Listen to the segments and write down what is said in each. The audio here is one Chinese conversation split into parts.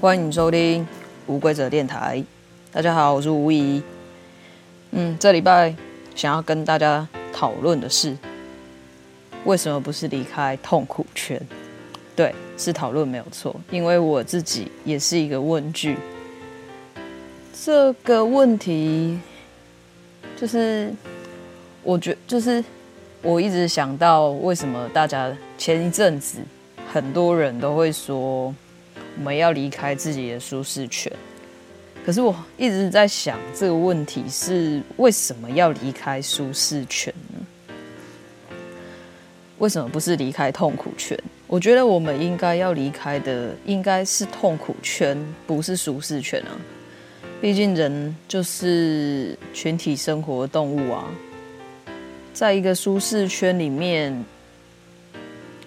欢迎收听无规则电台。大家好，我是吴怡。嗯，这礼拜想要跟大家讨论的是，为什么不是离开痛苦圈？对，是讨论没有错，因为我自己也是一个问句。这个问题就是，我觉就是我一直想到，为什么大家前一阵子很多人都会说。我们要离开自己的舒适圈，可是我一直在想这个问题是为什么要离开舒适圈呢？为什么不是离开痛苦圈？我觉得我们应该要离开的应该是痛苦圈，不是舒适圈啊！毕竟人就是群体生活的动物啊，在一个舒适圈里面，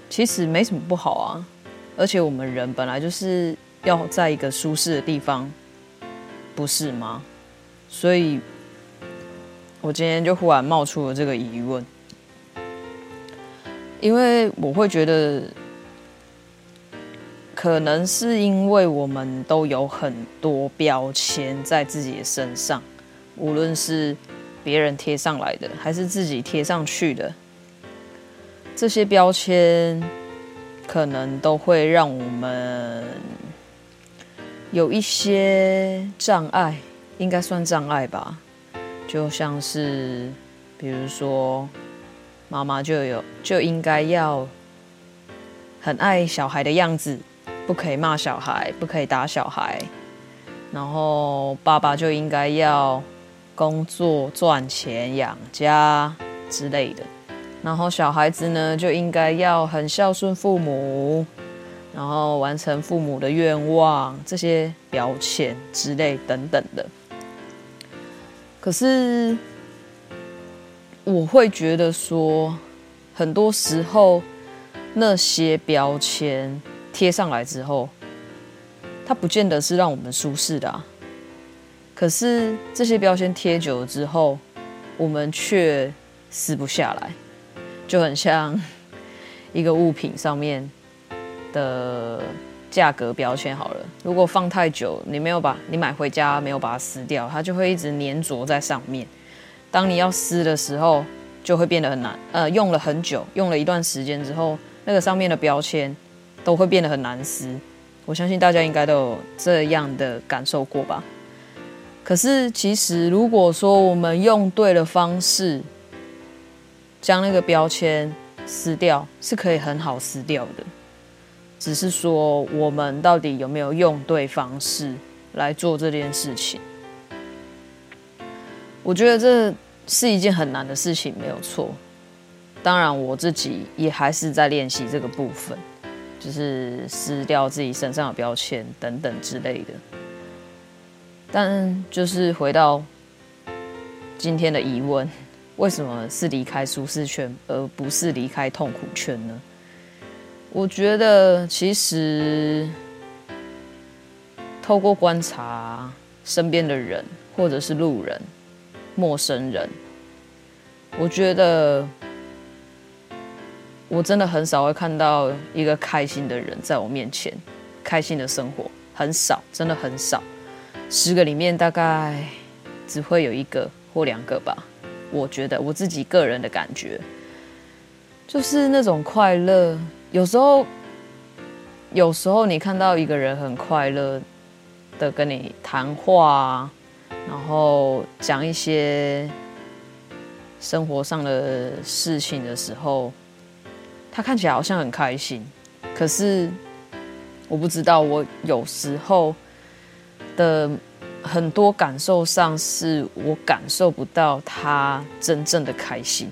其实没什么不好啊。而且我们人本来就是要在一个舒适的地方，不是吗？所以，我今天就忽然冒出了这个疑问，因为我会觉得，可能是因为我们都有很多标签在自己的身上，无论是别人贴上来的，还是自己贴上去的，这些标签。可能都会让我们有一些障碍，应该算障碍吧。就像是，比如说，妈妈就有就应该要很爱小孩的样子，不可以骂小孩，不可以打小孩。然后爸爸就应该要工作赚钱养家之类的。然后小孩子呢，就应该要很孝顺父母，然后完成父母的愿望，这些标签之类等等的。可是我会觉得说，很多时候那些标签贴上来之后，它不见得是让我们舒适的啊。可是这些标签贴久了之后，我们却撕不下来。就很像一个物品上面的价格标签好了，如果放太久，你没有把你买回家没有把它撕掉，它就会一直粘着在上面。当你要撕的时候，就会变得很难。呃，用了很久，用了一段时间之后，那个上面的标签都会变得很难撕。我相信大家应该都有这样的感受过吧。可是其实，如果说我们用对了方式，将那个标签撕掉是可以很好撕掉的，只是说我们到底有没有用对方式来做这件事情？我觉得这是一件很难的事情，没有错。当然，我自己也还是在练习这个部分，就是撕掉自己身上的标签等等之类的。但就是回到今天的疑问。为什么是离开舒适圈，而不是离开痛苦圈呢？我觉得，其实透过观察身边的人，或者是路人、陌生人，我觉得我真的很少会看到一个开心的人在我面前，开心的生活很少，真的很少。十个里面大概只会有一个或两个吧。我觉得我自己个人的感觉，就是那种快乐。有时候，有时候你看到一个人很快乐的跟你谈话，然后讲一些生活上的事情的时候，他看起来好像很开心。可是我不知道，我有时候的。很多感受上是我感受不到他真正的开心。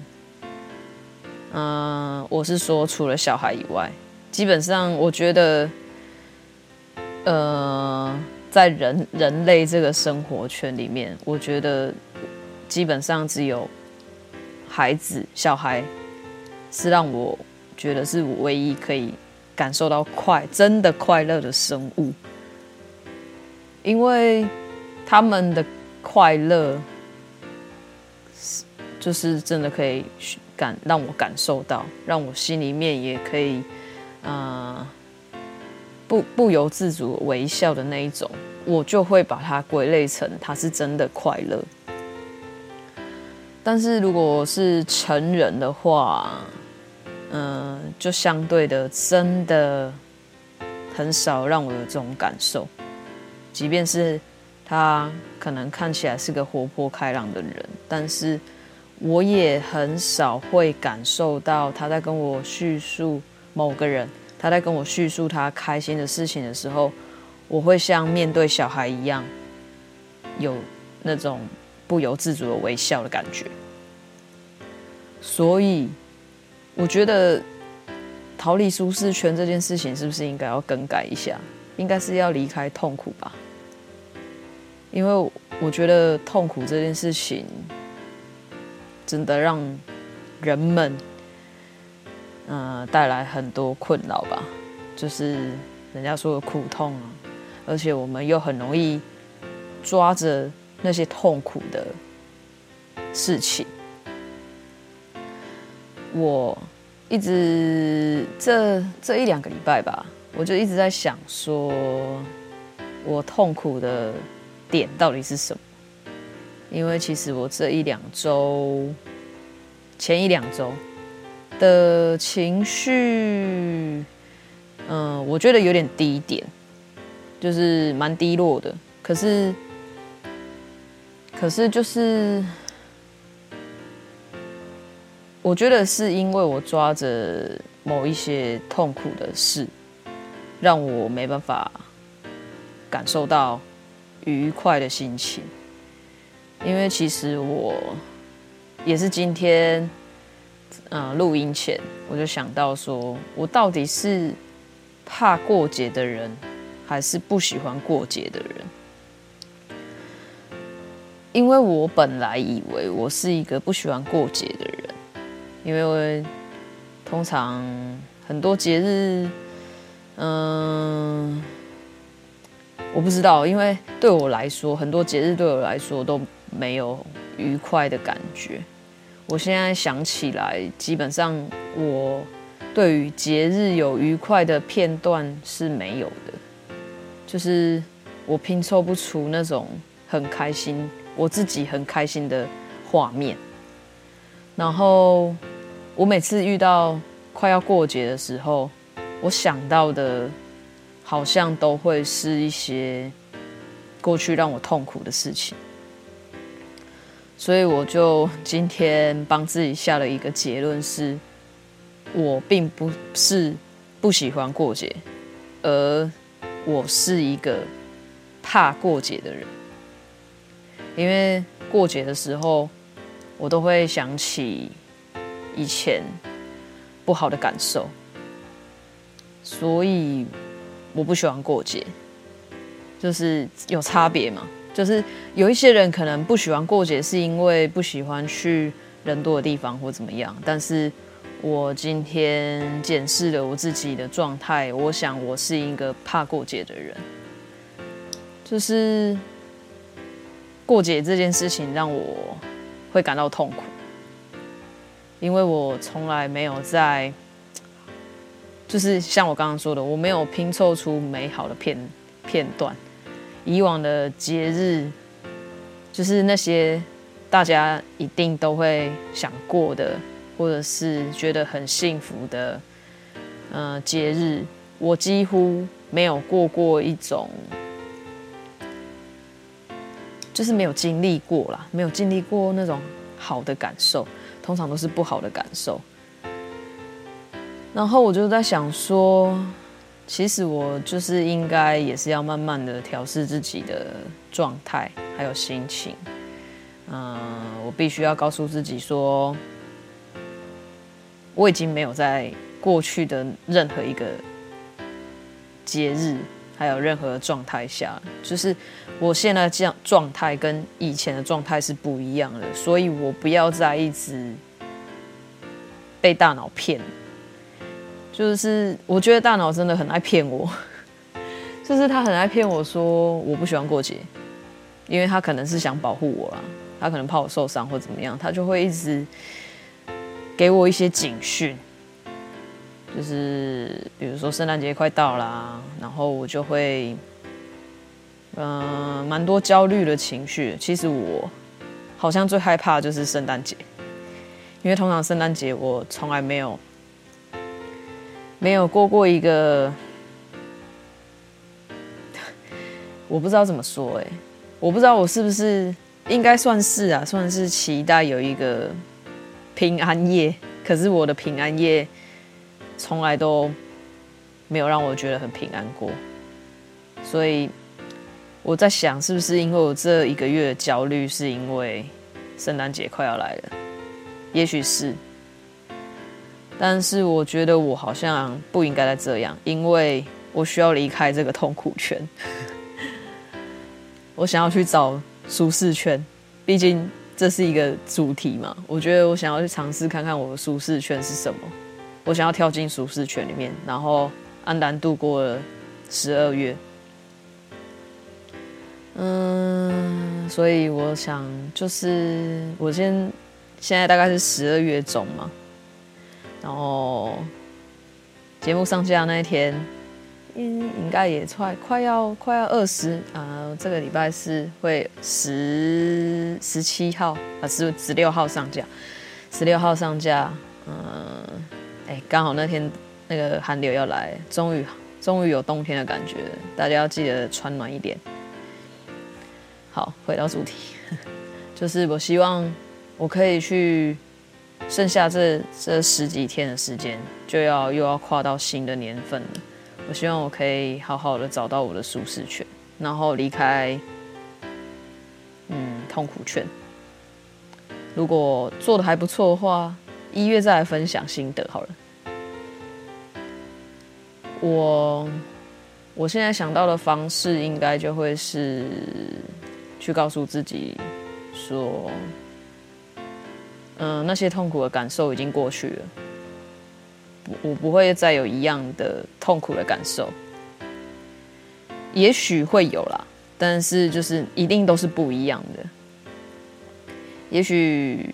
嗯，我是说除了小孩以外，基本上我觉得，呃，在人人类这个生活圈里面，我觉得基本上只有孩子、小孩是让我觉得是我唯一可以感受到快、真的快乐的生物，因为。他们的快乐是，就是真的可以感让我感受到，让我心里面也可以，呃，不不由自主微笑的那一种，我就会把它归类成他是真的快乐。但是如果是成人的话，嗯、就相对的真的很少让我有这种感受，即便是他可能看起来是个活泼开朗的人，但是我也很少会感受到他在跟我叙述某个人。他在跟我叙述他开心的事情的时候，我会像面对小孩一样，有那种不由自主的微笑的感觉。所以，我觉得逃离舒适圈这件事情是不是应该要更改一下？应该是要离开痛苦吧？因为我觉得痛苦这件事情真的让人们。嗯，带来很多困扰吧，就是人家说的苦痛啊，而且我们又很容易抓着那些痛苦的事情。我一直这这一两个礼拜吧，我就一直在想说，我痛苦的点到底是什么？因为其实我这一两周，前一两周。的情绪，嗯，我觉得有点低点，就是蛮低落的。可是，可是就是，我觉得是因为我抓着某一些痛苦的事，让我没办法感受到愉快的心情。因为其实我也是今天。嗯，录音前我就想到说，我到底是怕过节的人，还是不喜欢过节的人？因为我本来以为我是一个不喜欢过节的人，因为通常很多节日，嗯，我不知道，因为对我来说，很多节日对我来说都没有愉快的感觉。我现在想起来，基本上我对于节日有愉快的片段是没有的，就是我拼凑不出那种很开心、我自己很开心的画面。然后我每次遇到快要过节的时候，我想到的，好像都会是一些过去让我痛苦的事情。所以我就今天帮自己下了一个结论是，我并不是不喜欢过节，而我是一个怕过节的人。因为过节的时候，我都会想起以前不好的感受，所以我不喜欢过节，就是有差别嘛。就是有一些人可能不喜欢过节，是因为不喜欢去人多的地方或怎么样。但是我今天检视了我自己的状态，我想我是一个怕过节的人。就是过节这件事情让我会感到痛苦，因为我从来没有在，就是像我刚刚说的，我没有拼凑出美好的片片段。以往的节日，就是那些大家一定都会想过的，或者是觉得很幸福的，呃，节日，我几乎没有过过一种，就是没有经历过啦，没有经历过那种好的感受，通常都是不好的感受。然后我就在想说。其实我就是应该也是要慢慢的调试自己的状态，还有心情。嗯，我必须要告诉自己说，我已经没有在过去的任何一个节日，还有任何状态下，就是我现在这样状态跟以前的状态是不一样的，所以我不要再一直被大脑骗。就是我觉得大脑真的很爱骗我，就是他很爱骗我说我不喜欢过节，因为他可能是想保护我啦，他可能怕我受伤或怎么样，他就会一直给我一些警讯。就是比如说圣诞节快到啦，然后我就会，嗯、蛮多焦虑的情绪。其实我好像最害怕就是圣诞节，因为通常圣诞节我从来没有没有过过一个，我不知道怎么说哎、我不知道我是不是应该算是啊，算是期待有一个平安夜，可是我的平安夜。从来都没有让我觉得很平安过，所以我在想，是不是因为我这一个月的焦虑，是因为圣诞节快要来了？也许是，但是我觉得我好像不应该再这样，因为我需要离开这个痛苦圈，我想要去找舒适圈，毕竟这是一个主题嘛。我觉得我想要去尝试看看我的舒适圈是什么。我想要跳进舒适圈里面，然后安然度过了十二月。嗯，所以我想，就是我先现在大概是十二月中嘛，然后节目上架那一天，应应该也快快要快要二十啊，这个礼拜是会十十七号啊，十十六号上架，十六号上架，嗯。哎，刚好那天那个寒流要来，终于终于有冬天的感觉，大家要记得穿暖一点。好，回到主题，就是我希望我可以去剩下这这十几天的时间，就要又要跨到新的年份了。我希望我可以好好的找到我的舒适圈，然后离开嗯痛苦圈。如果做得还不错的话，一月再来分享心得好了。我我现在想到的方式，应该就会是去告诉自己说，嗯，那些痛苦的感受已经过去了，我不会再有一样的痛苦的感受。也许会有啦，但是就是一定都是不一样的。也许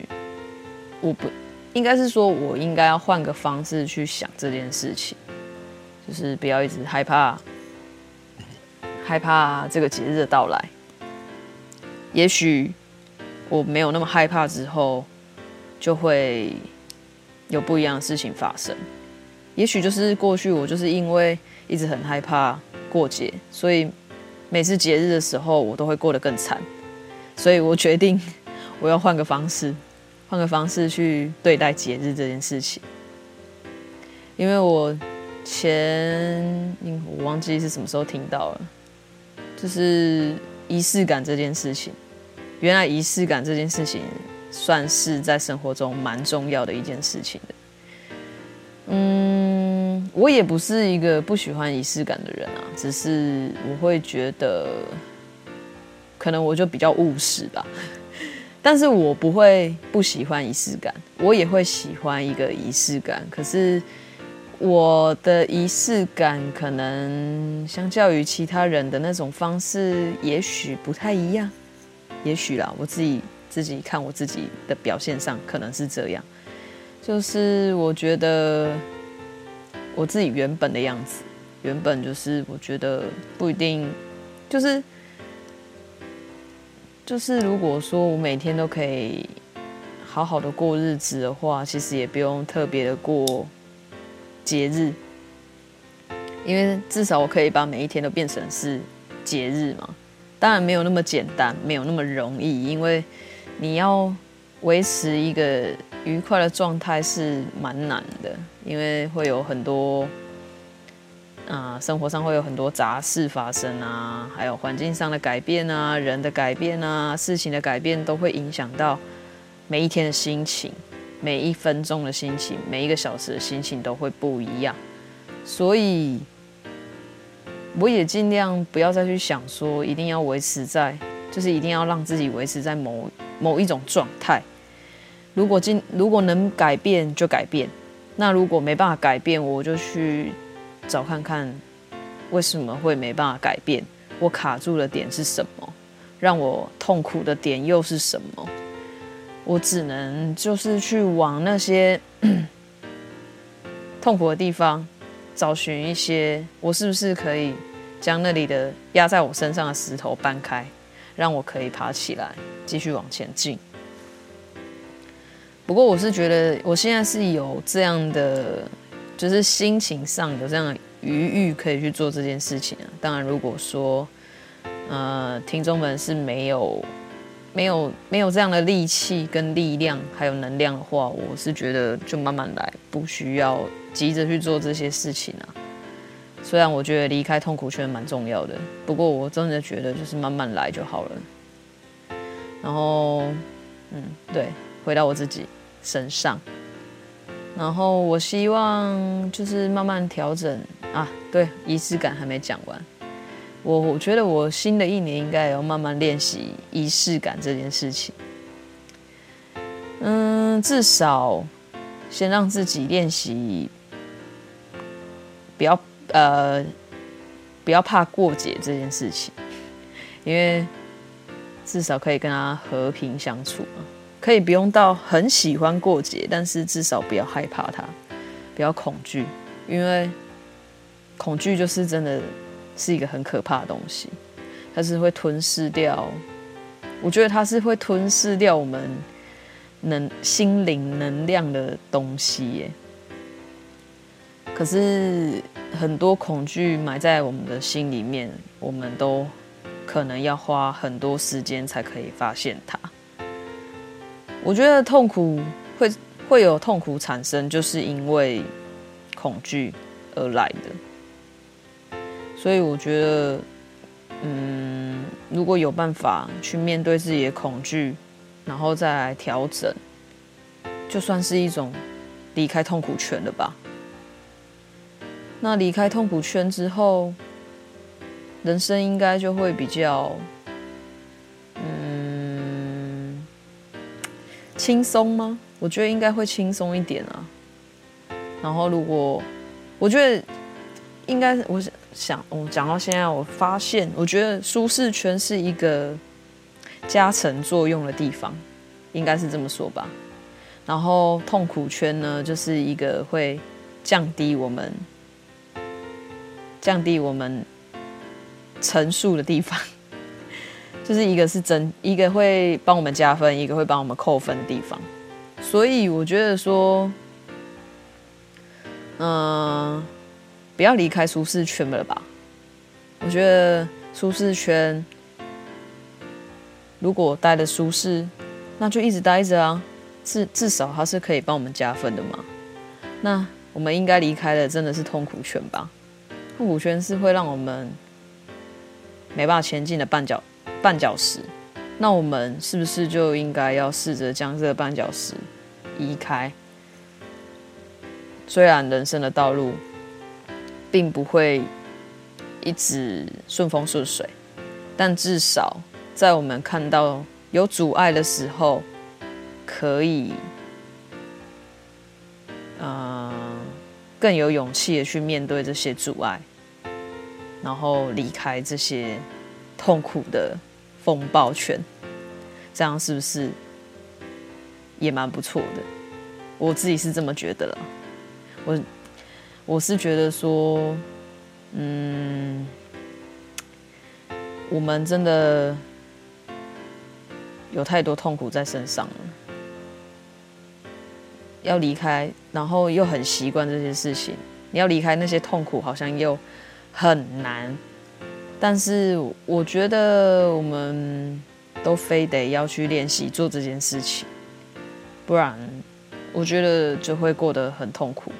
我不。应该是说，我应该要换个方式去想这件事情，就是不要一直害怕，害怕这个节日的到来。也许我没有那么害怕之后，就会有不一样的事情发生。也许就是过去我就是因为一直很害怕过节，所以每次节日的时候我都会过得更惨。所以我决定我要换个方式。换个方式去对待节日这件事情，因为我前我忘记是什么时候听到了，就是仪式感这件事情。原来仪式感这件事情算是在生活中蛮重要的一件事情的。嗯，我也不是一个不喜欢仪式感的人啊，只是我会觉得，可能我就比较务实吧。但是我不会不喜欢仪式感，我也会喜欢一个仪式感。可是我的仪式感可能相较于其他人的那种方式，也许不太一样。也许啦，我自己自己看我自己的表现上可能是这样。就是我觉得我自己原本的样子，原本就是我觉得不一定，就是。就是如果说我每天都可以好好的过日子的话，其实也不用特别的过节日，因为至少我可以把每一天都变成是节日嘛。当然没有那么简单，没有那么容易，因为你要维持一个愉快的状态是蛮难的，因为会有很多。啊、生活上会有很多杂事发生啊，还有环境上的改变啊，人的改变啊，事情的改变都会影响到每一天的心情，每一分钟的心情，每一个小时的心情都会不一样。所以，我也尽量不要再去想说一定要维持在，就是一定要让自己维持在某某一种状态。如果今如果能改变就改变，那如果没办法改变，我就去。找看看为什么会没办法改变，我卡住的点是什么？让我痛苦的点又是什么？我只能就是去往那些 痛苦的地方，找寻一些我是不是可以将那里的压在我身上的石头搬开，让我可以爬起来，继续往前进。不过我是觉得我现在是有这样的，就是心情上有这样的余裕可以去做这件事情啊。当然，如果说呃听众们是没有没有没有这样的力气跟力量还有能量的话，我是觉得就慢慢来，不需要急着去做这些事情啊。虽然我觉得离开痛苦圈蛮重要的，不过我真的觉得就是慢慢来就好了。然后，嗯，对。回到我自己身上，然后我希望就是慢慢调整啊。对，仪式感还没讲完。我我觉得我新的一年应该也要慢慢练习仪式感这件事情。嗯，至少先让自己练习，不要呃不要怕过节这件事情，因为至少可以跟他和平相处嘛。可以不用到很喜欢过节，但是至少不要害怕它，不要恐惧，因为恐惧就是真的是一个很可怕的东西，它是会吞噬掉，我觉得它是会吞噬掉我们能心灵能量的东西耶。可是很多恐惧埋在我们的心里面，我们都可能要花很多时间才可以发现它。我觉得痛苦会会有痛苦产生，就是因为恐惧而来的。所以我觉得，嗯，如果有办法去面对自己的恐惧，然后再来调整，就算是一种离开痛苦圈了吧。那离开痛苦圈之后，人生应该就会比较。嗯轻松吗？我觉得应该会轻松一点啊。然后，如果我觉得应该，我想，我讲到现在，我发现，我觉得舒适圈是一个加成作用的地方，应该是这么说吧。然后，痛苦圈呢，就是一个会降低我们降低我们陈述的地方。就是一个是真，一个会帮我们加分，一个会帮我们扣分的地方。所以我觉得说，嗯、不要离开舒适圈了吧。我觉得舒适圈如果待的舒适，那就一直待着啊。至至少它是可以帮我们加分的嘛。那我们应该离开的真的是痛苦圈吧？痛苦圈是会让我们没办法前进的绊脚。绊脚石，那我们是不是就应该要试着将这个绊脚石移开？虽然人生的道路并不会一直顺风顺水，但至少在我们看到有阻碍的时候，可以，更有勇气的去面对这些阻碍，然后离开这些痛苦的。风暴圈，这样是不是也蛮不错的？我自己是这么觉得了。我我是觉得说，嗯，我们真的有太多痛苦在身上了，要离开，然后又很习惯这些事情，你要离开那些痛苦，好像又很难。但是我觉得我们都非得要去练习做这件事情，不然我觉得就会过得很痛苦。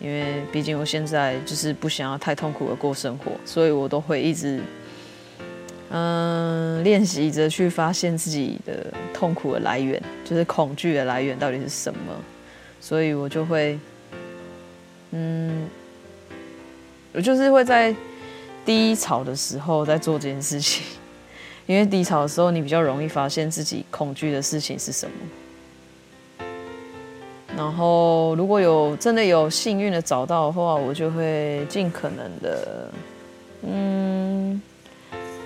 因为毕竟我现在就是不想要太痛苦的过生活，所以我都会一直嗯练习着去发现自己的痛苦的来源，就是恐惧的来源到底是什么。所以我就会嗯，我就是会在。低潮的时候在做这件事情，因为低潮的时候你比较容易发现自己恐惧的事情是什么。然后如果有真的有幸运的找到的话，我就会尽可能的，嗯，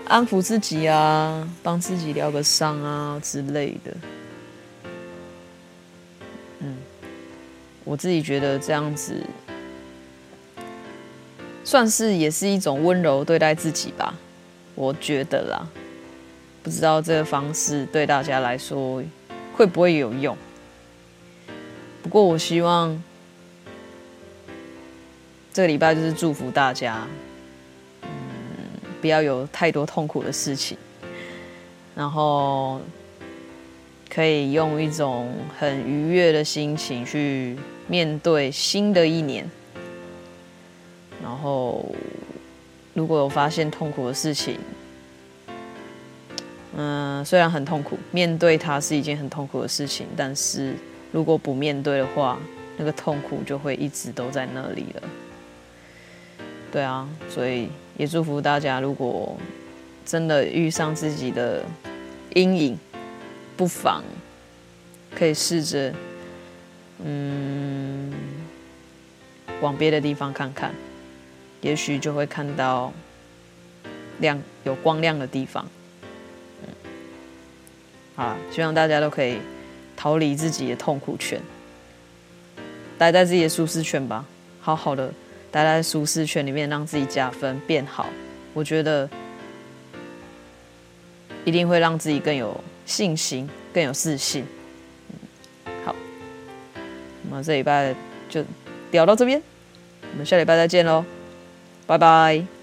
安抚自己啊，帮自己疗个伤啊之类的。嗯，我自己觉得这样子，算是也是一种温柔对待自己吧。我觉得啦，不知道这个方式对大家来说会不会有用。不过我希望这个礼拜就是祝福大家，不要有太多痛苦的事情，然后可以用一种很愉悦的心情去面对新的一年。然后，如果有发现痛苦的事情，嗯，虽然很痛苦，面对它是一件很痛苦的事情，但是如果不面对的话，那个痛苦就会一直都在那里了。对啊，所以也祝福大家，如果真的遇上自己的阴影，不妨可以试着，嗯，往别的地方看看，也许就会看到亮有光亮的地方。嗯，好，希望大家都可以逃离自己的痛苦圈，待在自己的舒适圈吧，好好的。待在舒适圈里面，让自己加分变好，我觉得一定会让自己更有信心、更有自信。嗯，好，我们这礼拜就聊到这边，我们下礼拜再见喽，拜拜。